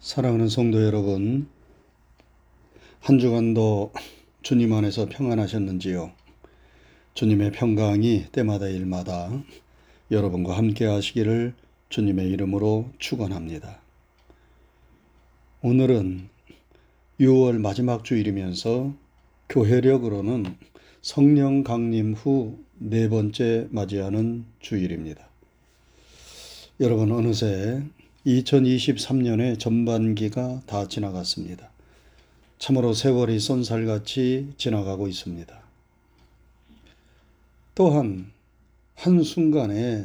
사랑하는 성도 여러분, 한 주간도 주님 안에서 평안하셨는지요? 주님의 평강이 때마다 일마다 여러분과 함께 하시기를 주님의 이름으로 축원합니다. 오늘은 6월 마지막 주일이면서 교회력으로는 성령 강림 후 네 번째 맞이하는 주일입니다. 여러분 어느새 2023년의 전반기가 다 지나갔습니다. 참으로 세월이 쏜살같이 지나가고 있습니다. 또한 한순간에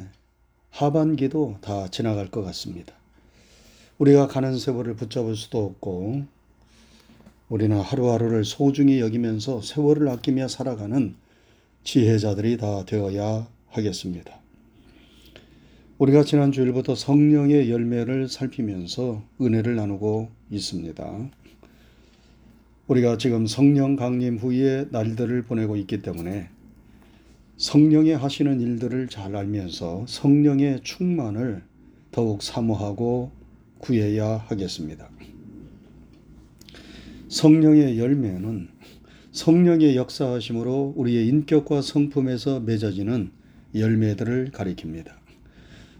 하반기도 다 지나갈 것 같습니다. 우리가 가는 세월을 붙잡을 수도 없고 우리는 하루하루를 소중히 여기면서 세월을 아끼며 살아가는 지혜자들이 다 되어야 하겠습니다. 우리가 지난 주일부터 성령의 열매를 살피면서 은혜를 나누고 있습니다. 우리가 지금 성령 강림 후의 날들을 보내고 있기 때문에 성령의 하시는 일들을 잘 알면서 성령의 충만을 더욱 사모하고 구해야 하겠습니다. 성령의 열매는 성령의 역사하심으로 우리의 인격과 성품에서 맺어지는 열매들을 가리킵니다.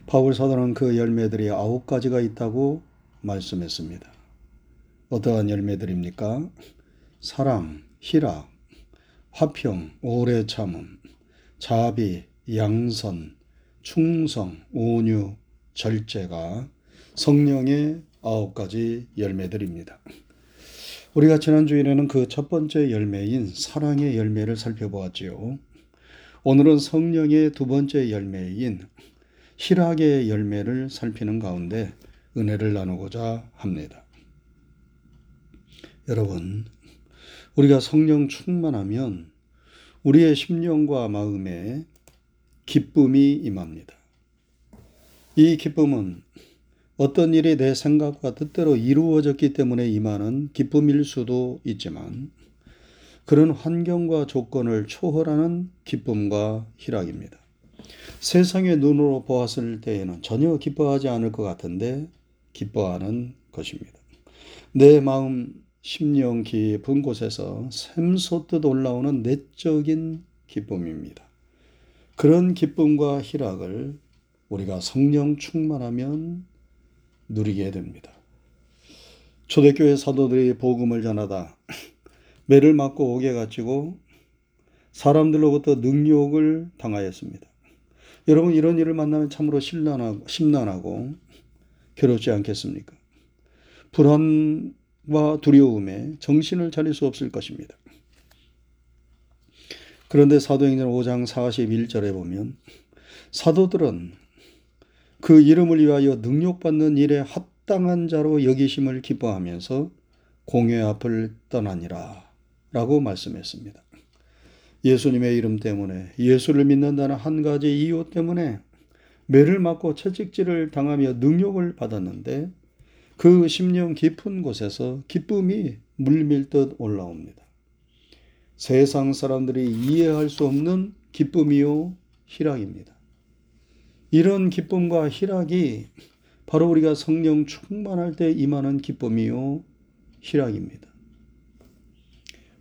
바울 사도는 그 열매들이 아홉 가지가 있다고 말씀했습니다. 어떠한 열매들입니까? 사랑, 희락, 화평, 오래 참음, 자비, 양선, 충성, 온유, 절제가 성령의 아홉 가지 열매들입니다. 우리가 지난 주일에는 그 첫 번째 열매인 사랑의 열매를 살펴보았지요. 오늘은 성령의 두 번째 열매인 희락의 열매를 살피는 가운데 은혜를 나누고자 합니다. 여러분, 우리가 성령 충만하면 우리의 심령과 마음에 기쁨이 임합니다. 이 기쁨은 어떤 일이 내 생각과 뜻대로 이루어졌기 때문에 임하는 기쁨일 수도 있지만 그런 환경과 조건을 초월하는 기쁨과 희락입니다. 세상의 눈으로 보았을 때에는 전혀 기뻐하지 않을 것 같은데 기뻐하는 것입니다. 내 마음 심령 깊은 곳에서 샘솟듯 올라오는 내적인 기쁨입니다. 그런 기쁨과 희락을 우리가 성령 충만하면 누리게 됩니다. 초대교회 사도들이 복음을 전하다 매를 맞고 옥에 갇히고 사람들로부터 능욕을 당하였습니다. 여러분 이런 일을 만나면 참으로 심란하고, 심란하고 괴롭지 않겠습니까? 불안과 두려움에 정신을 차릴 수 없을 것입니다. 그런데 사도행전 5장 41절에 보면 사도들은 그 이름을 위하여 능욕받는 일에 합당한 자로 여기심을 기뻐하면서 공회 앞을 떠나니라 라고 말씀했습니다. 예수님의 이름 때문에 예수를 믿는다는 한 가지 이유 때문에 매를 맞고 채찍질을 당하며 능욕을 받았는데 그 심령 깊은 곳에서 기쁨이 물밀듯 올라옵니다. 세상 사람들이 이해할 수 없는 기쁨이요 희락입니다. 이런 기쁨과 희락이 바로 우리가 성령 충만할 때 임하는 기쁨이요 희락입니다.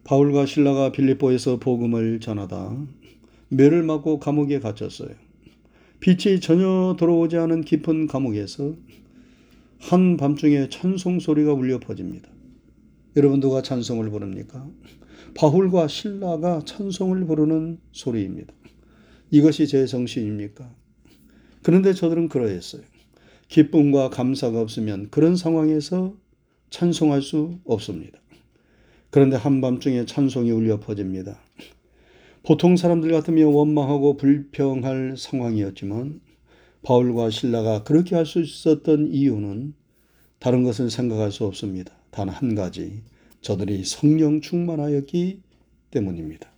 바울과 신라가 빌립보에서 복음을 전하다 매를 맞고 감옥에 갇혔어요. 빛이 전혀 들어오지 않은 깊은 감옥에서 한 밤중에 찬송 소리가 울려 퍼집니다. 여러분 누가 찬송을 부릅니까? 바울과 신라가 찬송을 부르는 소리입니다. 이것이 제 정신입니까? 그런데 저들은 그러했어요. 기쁨과 감사가 없으면 그런 상황에서 찬송할 수 없습니다. 그런데 한밤중에 찬송이 울려 퍼집니다. 보통 사람들 같으면 원망하고 불평할 상황이었지만 바울과 신라가 그렇게 할 수 있었던 이유는 다른 것을 생각할 수 없습니다. 단 한 가지. 저들이 성령 충만하였기 때문입니다.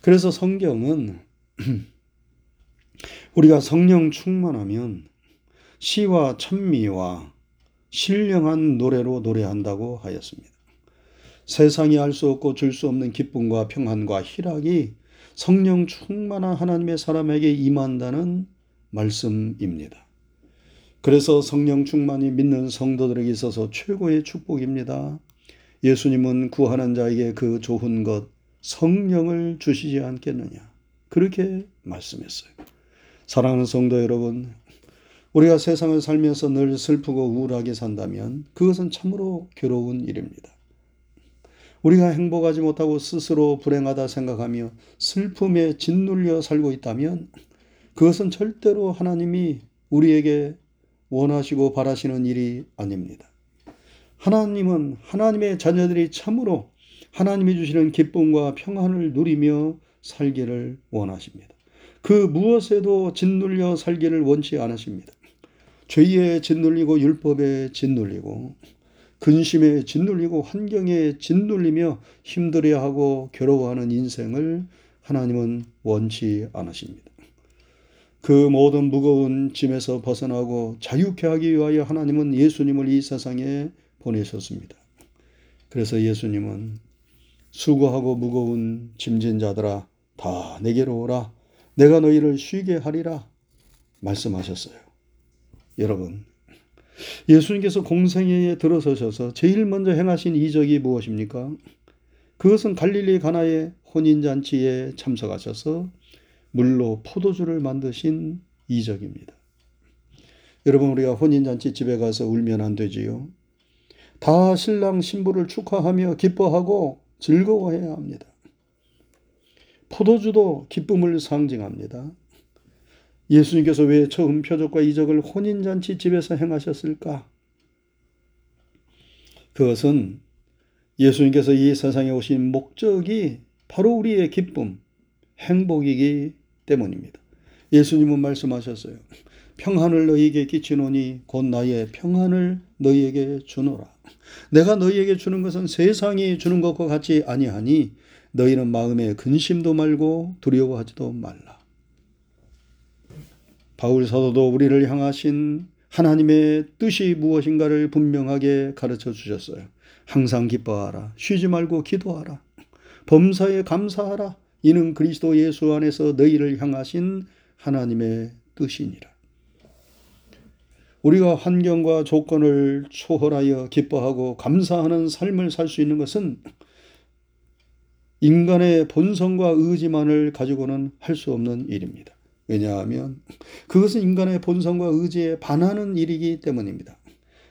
그래서 성경은 우리가 성령 충만하면 시와 찬미와 신령한 노래로 노래한다고 하였습니다. 세상이 알수 없고 줄 수 없는 기쁨과 평안과 희락이 성령 충만한 하나님의 사람에게 임한다는 말씀입니다. 그래서 성령 충만이 믿는 성도들에게 있어서 최고의 축복입니다. 예수님은 구하는 자에게 그 좋은 것, 성령을 주시지 않겠느냐. 그렇게 말씀했어요. 사랑하는 성도 여러분, 우리가 세상을 살면서 늘 슬프고 우울하게 산다면 그것은 참으로 괴로운 일입니다. 우리가 행복하지 못하고 스스로 불행하다 생각하며 슬픔에 짓눌려 살고 있다면 그것은 절대로 하나님이 우리에게 원하시고 바라시는 일이 아닙니다. 하나님은 하나님의 자녀들이 참으로 하나님이 주시는 기쁨과 평안을 누리며 살기를 원하십니다. 그 무엇에도 짓눌려 살기를 원치 않으십니다. 죄에 짓눌리고 율법에 짓눌리고 근심에 짓눌리고 환경에 짓눌리며 힘들어하고 괴로워하는 인생을 하나님은 원치 않으십니다. 그 모든 무거운 짐에서 벗어나고 자유케 하기 위하여 하나님은 예수님을 이 세상에 보내셨습니다. 그래서 예수님은 수고하고 무거운 짐진 자들아 다 내게로 오라 내가 너희를 쉬게 하리라 말씀하셨어요. 여러분 예수님께서 공생애에 들어서셔서 제일 먼저 행하신 이적이 무엇입니까? 그것은 갈릴리 가나의 혼인잔치에 참석하셔서 물로 포도주를 만드신 이적입니다. 여러분 우리가 혼인잔치 집에 가서 울면 안 되지요. 다 신랑 신부를 축하하며 기뻐하고 즐거워해야 합니다. 포도주도 기쁨을 상징합니다. 예수님께서 왜 처음 표적과 이적을 혼인잔치 집에서 행하셨을까? 그것은 예수님께서 이 세상에 오신 목적이 바로 우리의 기쁨, 행복이기 때문입니다. 예수님은 말씀하셨어요. 평안을 너희에게 끼치노니 곧 나의 평안을 너희에게 주노라. 내가 너희에게 주는 것은 세상이 주는 것과 같이 아니하니 너희는 마음에 근심도 말고 두려워하지도 말라. 바울 사도도 우리를 향하신 하나님의 뜻이 무엇인가를 분명하게 가르쳐 주셨어요. 항상 기뻐하라. 쉬지 말고 기도하라. 범사에 감사하라. 이는 그리스도 예수 안에서 너희를 향하신 하나님의 뜻이니라. 우리가 환경과 조건을 초월하여 기뻐하고 감사하는 삶을 살 수 있는 것은 인간의 본성과 의지만을 가지고는 할 수 없는 일입니다. 왜냐하면 그것은 인간의 본성과 의지에 반하는 일이기 때문입니다.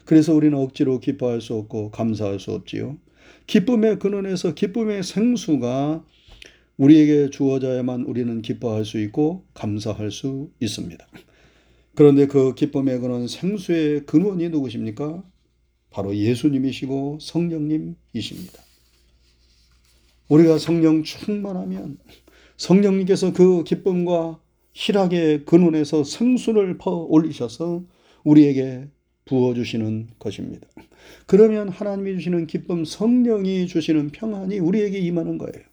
그래서 우리는 억지로 기뻐할 수 없고 감사할 수 없지요. 기쁨의 근원에서 기쁨의 생수가 우리에게 주어져야만 우리는 기뻐할 수 있고 감사할 수 있습니다. 그런데 그 기쁨의 근원 생수의 근원이 누구십니까? 바로 예수님이시고 성령님이십니다. 우리가 성령 충만하면 성령님께서 그 기쁨과 희락의 근원에서 생수를 퍼 올리셔서 우리에게 부어주시는 것입니다. 그러면 하나님이 주시는 기쁨, 성령이 주시는 평안이 우리에게 임하는 거예요.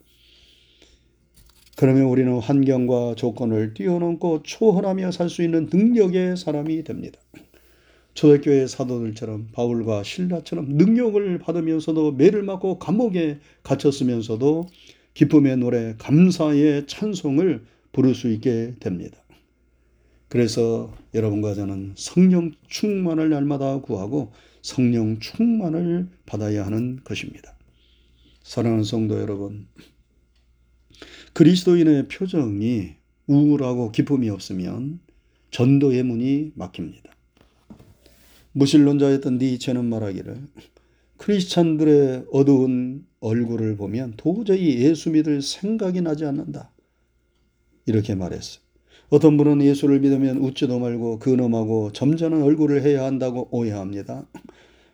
그러면 우리는 환경과 조건을 뛰어넘고 초월하며 살 수 있는 능력의 사람이 됩니다. 초대교회 사도들처럼 바울과 신라처럼 능력을 받으면서도 매를 맞고 감옥에 갇혔으면서도 기쁨의 노래, 감사의 찬송을 부를 수 있게 됩니다. 그래서 여러분과 저는 성령 충만을 날마다 구하고 성령 충만을 받아야 하는 것입니다. 사랑하는 성도 여러분, 그리스도인의 표정이 우울하고 기쁨이 없으면 전도의 문이 막힙니다. 무신론자였던 니체는 말하기를 크리스찬들의 어두운 얼굴을 보면 도저히 예수 믿을 생각이 나지 않는다. 이렇게 말했어. 어떤 분은 예수를 믿으면 웃지도 말고 근엄하고 점잖은 얼굴을 해야 한다고 오해합니다.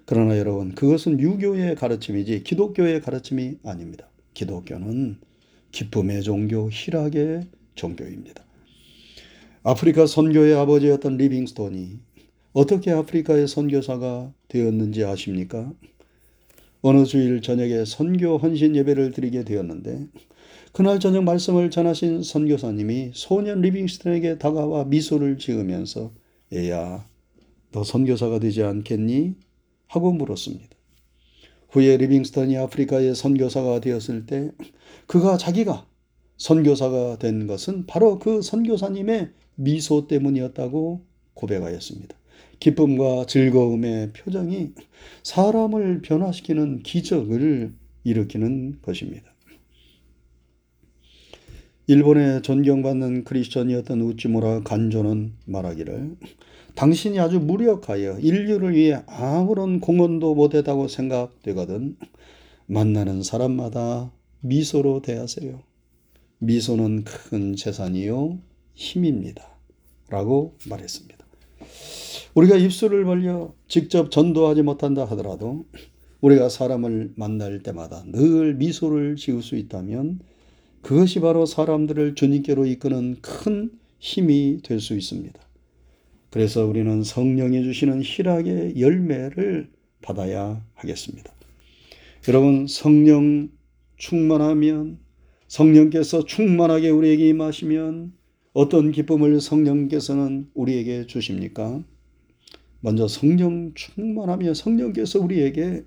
그러나 여러분, 그것은 유교의 가르침이지 기독교의 가르침이 아닙니다. 기독교는 기쁨의 종교, 희락의 종교입니다. 아프리카 선교의 아버지였던 리빙스톤이 어떻게 아프리카의 선교사가 되었는지 아십니까? 어느 주일 저녁에 선교 헌신 예배를 드리게 되었는데 그날 저녁 말씀을 전하신 선교사님이 소년 리빙스턴에게 다가와 미소를 지으면서 애야, 너 선교사가 되지 않겠니? 하고 물었습니다. 후에 리빙스턴이 아프리카의 선교사가 되었을 때 그가 자기가 선교사가 된 것은 바로 그 선교사님의 미소 때문이었다고 고백하였습니다. 기쁨과 즐거움의 표정이 사람을 변화시키는 기적을 일으키는 것입니다. 일본의 존경받는 크리스천이었던 우찌무라 간조는 말하기를 당신이 아주 무력하여 인류를 위해 아무런 공헌도 못했다고 생각되거든 만나는 사람마다 미소로 대하세요. 미소는 큰 재산이요 힘입니다. 라고 말했습니다. 우리가 입술을 벌려 직접 전도하지 못한다 하더라도 우리가 사람을 만날 때마다 늘 미소를 지을 수 있다면 그것이 바로 사람들을 주님께로 이끄는 큰 힘이 될 수 있습니다. 그래서 우리는 성령이 주시는 희락의 열매를 받아야 하겠습니다. 여러분, 성령 충만하면, 성령께서 충만하게 우리에게 임하시면 어떤 기쁨을 성령께서는 우리에게 주십니까? 먼저 성령 충만하며 성령께서 우리에게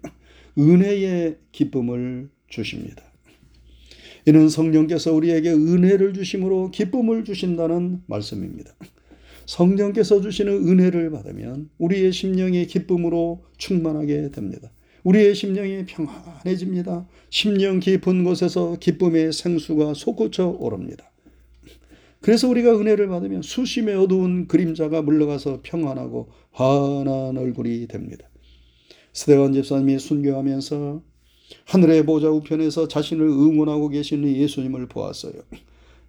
은혜의 기쁨을 주십니다. 이는 성령께서 우리에게 은혜를 주심으로 기쁨을 주신다는 말씀입니다. 성령께서 주시는 은혜를 받으면 우리의 심령이 기쁨으로 충만하게 됩니다. 우리의 심령이 평안해집니다. 심령 깊은 곳에서 기쁨의 생수가 솟구쳐 오릅니다. 그래서 우리가 은혜를 받으면 수심의 어두운 그림자가 물러가서 평안하고 환한 얼굴이 됩니다. 스데반 집사님이 순교하면서 하늘의 보좌 우편에서 자신을 응원하고 계시는 예수님을 보았어요.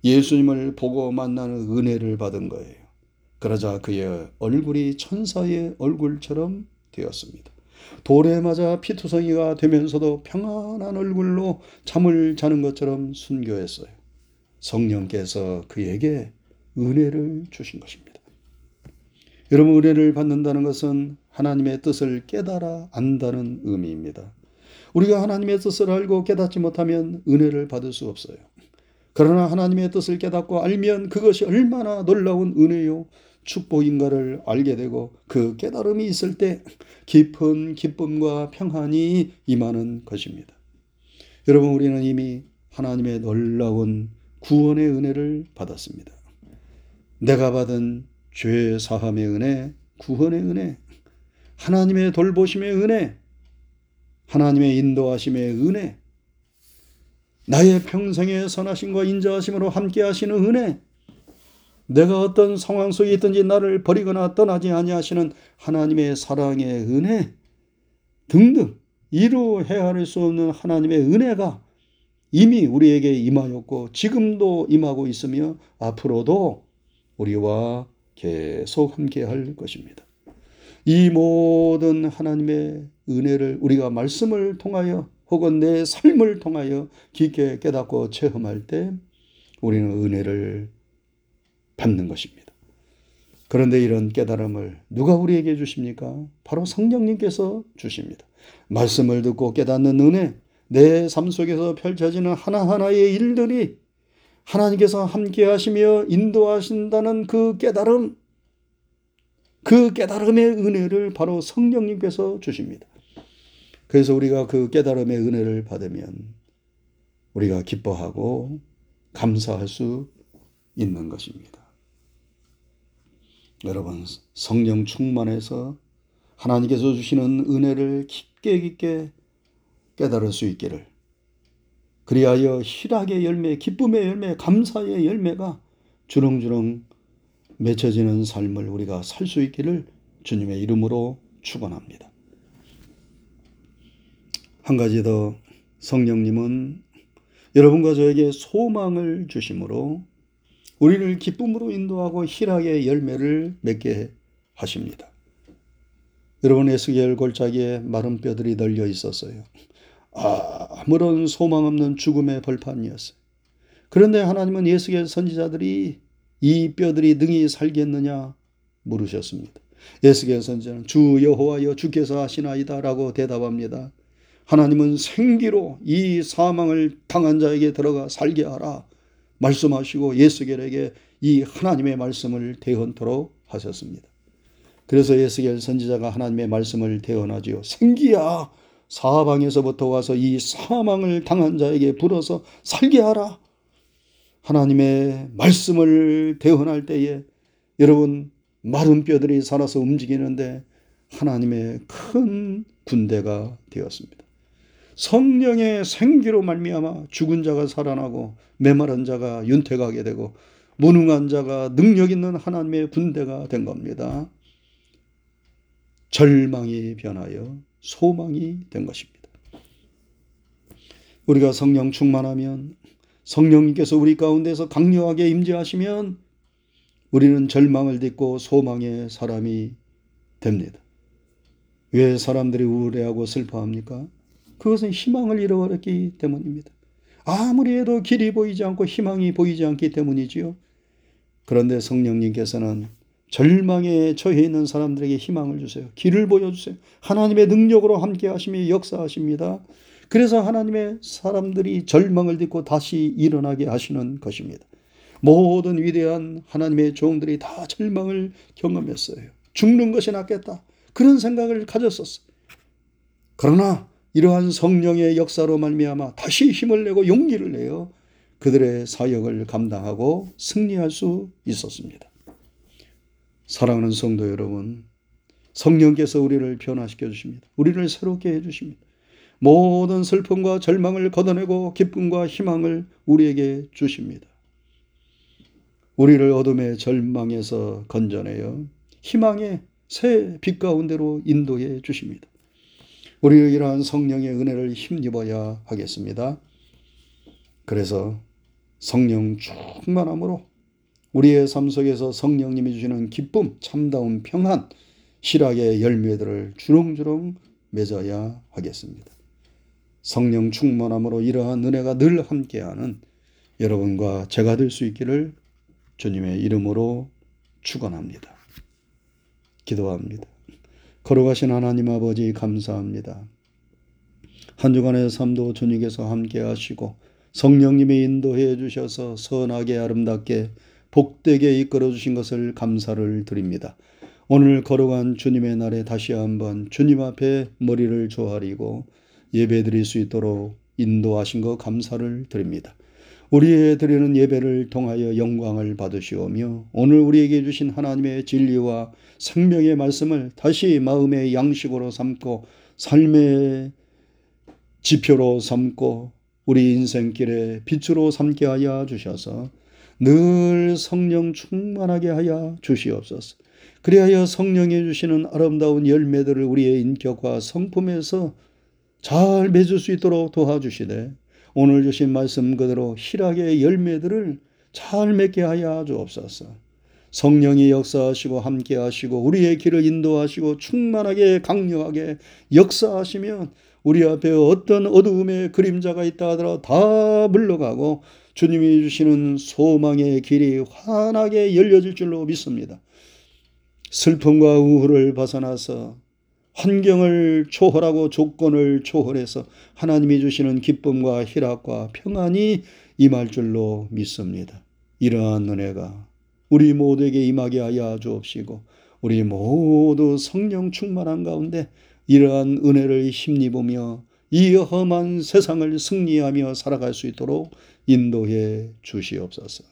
예수님을 보고 만나는 은혜를 받은 거예요. 그러자 그의 얼굴이 천사의 얼굴처럼 되었습니다. 돌에 맞아 피투성이가 되면서도 평안한 얼굴로 잠을 자는 것처럼 순교했어요. 성령께서 그에게 은혜를 주신 것입니다. 여러분, 은혜를 받는다는 것은 하나님의 뜻을 깨달아 안다는 의미입니다. 우리가 하나님의 뜻을 알고 깨닫지 못하면 은혜를 받을 수 없어요. 그러나 하나님의 뜻을 깨닫고 알면 그것이 얼마나 놀라운 은혜요, 축복인가를 알게 되고 그 깨달음이 있을 때 깊은 기쁨과 평안이 임하는 것입니다. 여러분, 우리는 이미 하나님의 놀라운 구원의 은혜를 받았습니다. 내가 받은 죄 사함의 은혜, 구원의 은혜, 하나님의 돌보심의 은혜, 하나님의 인도하심의 은혜, 나의 평생의 선하심과 인자하심으로 함께 하시는 은혜, 내가 어떤 상황 속에 있든지 나를 버리거나 떠나지 아니하시는 하나님의 사랑의 은혜 등등 이루 헤아릴 수 없는 하나님의 은혜가 이미 우리에게 임하였고 지금도 임하고 있으며 앞으로도 우리와 계속 함께 할 것입니다. 이 모든 하나님의 은혜를 우리가 말씀을 통하여 혹은 내 삶을 통하여 깊게 깨닫고 체험할 때 우리는 은혜를 받는 것입니다. 그런데 이런 깨달음을 누가 우리에게 주십니까? 바로 성령님께서 주십니다. 말씀을 듣고 깨닫는 은혜, 내 삶 속에서 펼쳐지는 하나하나의 일들이 하나님께서 함께 하시며 인도하신다는 그 깨달음, 그 깨달음의 은혜를 바로 성령님께서 주십니다. 그래서 우리가 그 깨달음의 은혜를 받으면 우리가 기뻐하고 감사할 수 있는 것입니다. 여러분, 성령 충만해서 하나님께서 주시는 은혜를 깊게 깊게 깨달을 수 있기를 그리하여 희락의 열매, 기쁨의 열매, 감사의 열매가 주렁주렁 맺혀지는 삶을 우리가 살 수 있기를 주님의 이름으로 축원합니다. 한 가지 더 성령님은 여러분과 저에게 소망을 주심으로 우리를 기쁨으로 인도하고 희락의 열매를 맺게 하십니다. 여러분 에스겔 골짜기에 마른 뼈들이 널려 있었어요. 아무런 소망 없는 죽음의 벌판이었어요. 그런데 하나님은 예수의 선지자들이 이 뼈들이 능히 살겠느냐 물으셨습니다. 예수의 선지자는 주 여호와여 주께서 하시나이다라고 대답합니다. 하나님은 생기로 이 사망을 당한 자에게 들어가 살게 하라 말씀하시고 예수겔에게 이 하나님의 말씀을 대언토록 하셨습니다. 그래서 예수겔 선지자가 하나님의 말씀을 대언하지요. 생기야 사방에서부터 와서 이 사망을 당한 자에게 불어서 살게 하라. 하나님의 말씀을 대언할 때에 여러분 마른 뼈들이 살아서 움직이는데 하나님의 큰 군대가 되었습니다. 성령의 생기로 말미암아 죽은 자가 살아나고 메마른 자가 윤택하게 되고 무능한 자가 능력 있는 하나님의 군대가 된 겁니다. 절망이 변하여 소망이 된 것입니다. 우리가 성령 충만하면 성령님께서 우리 가운데서 강력하게 임재하시면 우리는 절망을 딛고 소망의 사람이 됩니다. 왜 사람들이 우울해하고 슬퍼합니까? 그것은 희망을 잃어버렸기 때문입니다. 아무리 해도 길이 보이지 않고 희망이 보이지 않기 때문이지요. 그런데 성령님께서는 절망에 처해 있는 사람들에게 희망을 주세요. 길을 보여주세요. 하나님의 능력으로 함께 하시며 역사하십니다. 그래서 하나님의 사람들이 절망을 딛고 다시 일어나게 하시는 것입니다. 모든 위대한 하나님의 종들이 다 절망을 경험했어요. 죽는 것이 낫겠다. 그런 생각을 가졌었어요. 그러나 이러한 성령의 역사로 말미암아 다시 힘을 내고 용기를 내어 그들의 사역을 감당하고 승리할 수 있었습니다. 사랑하는 성도 여러분, 성령께서 우리를 변화시켜 주십니다. 우리를 새롭게 해 주십니다. 모든 슬픔과 절망을 걷어내고 기쁨과 희망을 우리에게 주십니다. 우리를 어둠의 절망에서 건져내어 희망의 새 빛 가운데로 인도해 주십니다. 우리는 이러한 성령의 은혜를 힘입어야 하겠습니다. 그래서 성령 충만함으로 우리의 삶 속에서 성령님이 주시는 기쁨, 참다운 평안, 실학의 열매들을 주렁주렁 맺어야 하겠습니다. 성령 충만함으로 이러한 은혜가 늘 함께하는 여러분과 제가 될 수 있기를 주님의 이름으로 축원합니다. 기도합니다. 걸어가신 하나님 아버지 감사합니다. 한 주간의 삶도 주님께서 함께 하시고 성령님이 인도해 주셔서 선하게 아름답게 복되게 이끌어 주신 것을 감사를 드립니다. 오늘 걸어간 주님의 날에 다시 한번 주님 앞에 머리를 조아리고 예배 드릴 수 있도록 인도하신 것 감사를 드립니다. 우리의 드리는 예배를 통하여 영광을 받으시오며 오늘 우리에게 주신 하나님의 진리와 생명의 말씀을 다시 마음의 양식으로 삼고 삶의 지표로 삼고 우리 인생길에 빛으로 삼게 하여 주셔서 늘 성령 충만하게 하여 주시옵소서. 그리하여 성령이 주시는 아름다운 열매들을 우리의 인격과 성품에서 잘 맺을 수 있도록 도와주시되 오늘 주신 말씀 그대로 실학의 열매들을 잘 맺게 하여 주옵소서. 성령이 역사하시고 함께 하시고 우리의 길을 인도하시고 충만하게 강력하게 역사하시면 우리 앞에 어떤 어두움의 그림자가 있다 하더라도 다 물러가고 주님이 주시는 소망의 길이 환하게 열려질 줄로 믿습니다. 슬픔과 우울을 벗어나서 환경을 초월하고 조건을 초월해서 하나님이 주시는 기쁨과 희락과 평안이 임할 줄로 믿습니다. 이러한 은혜가 우리 모두에게 임하게 하여 주옵시고 우리 모두 성령 충만한 가운데 이러한 은혜를 힘입으며 이 험한 세상을 승리하며 살아갈 수 있도록 인도해 주시옵소서.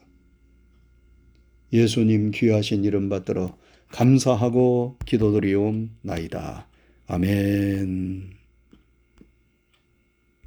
예수님 귀하신 이름 받들어 감사하고 기도드리옵나이다. 아멘.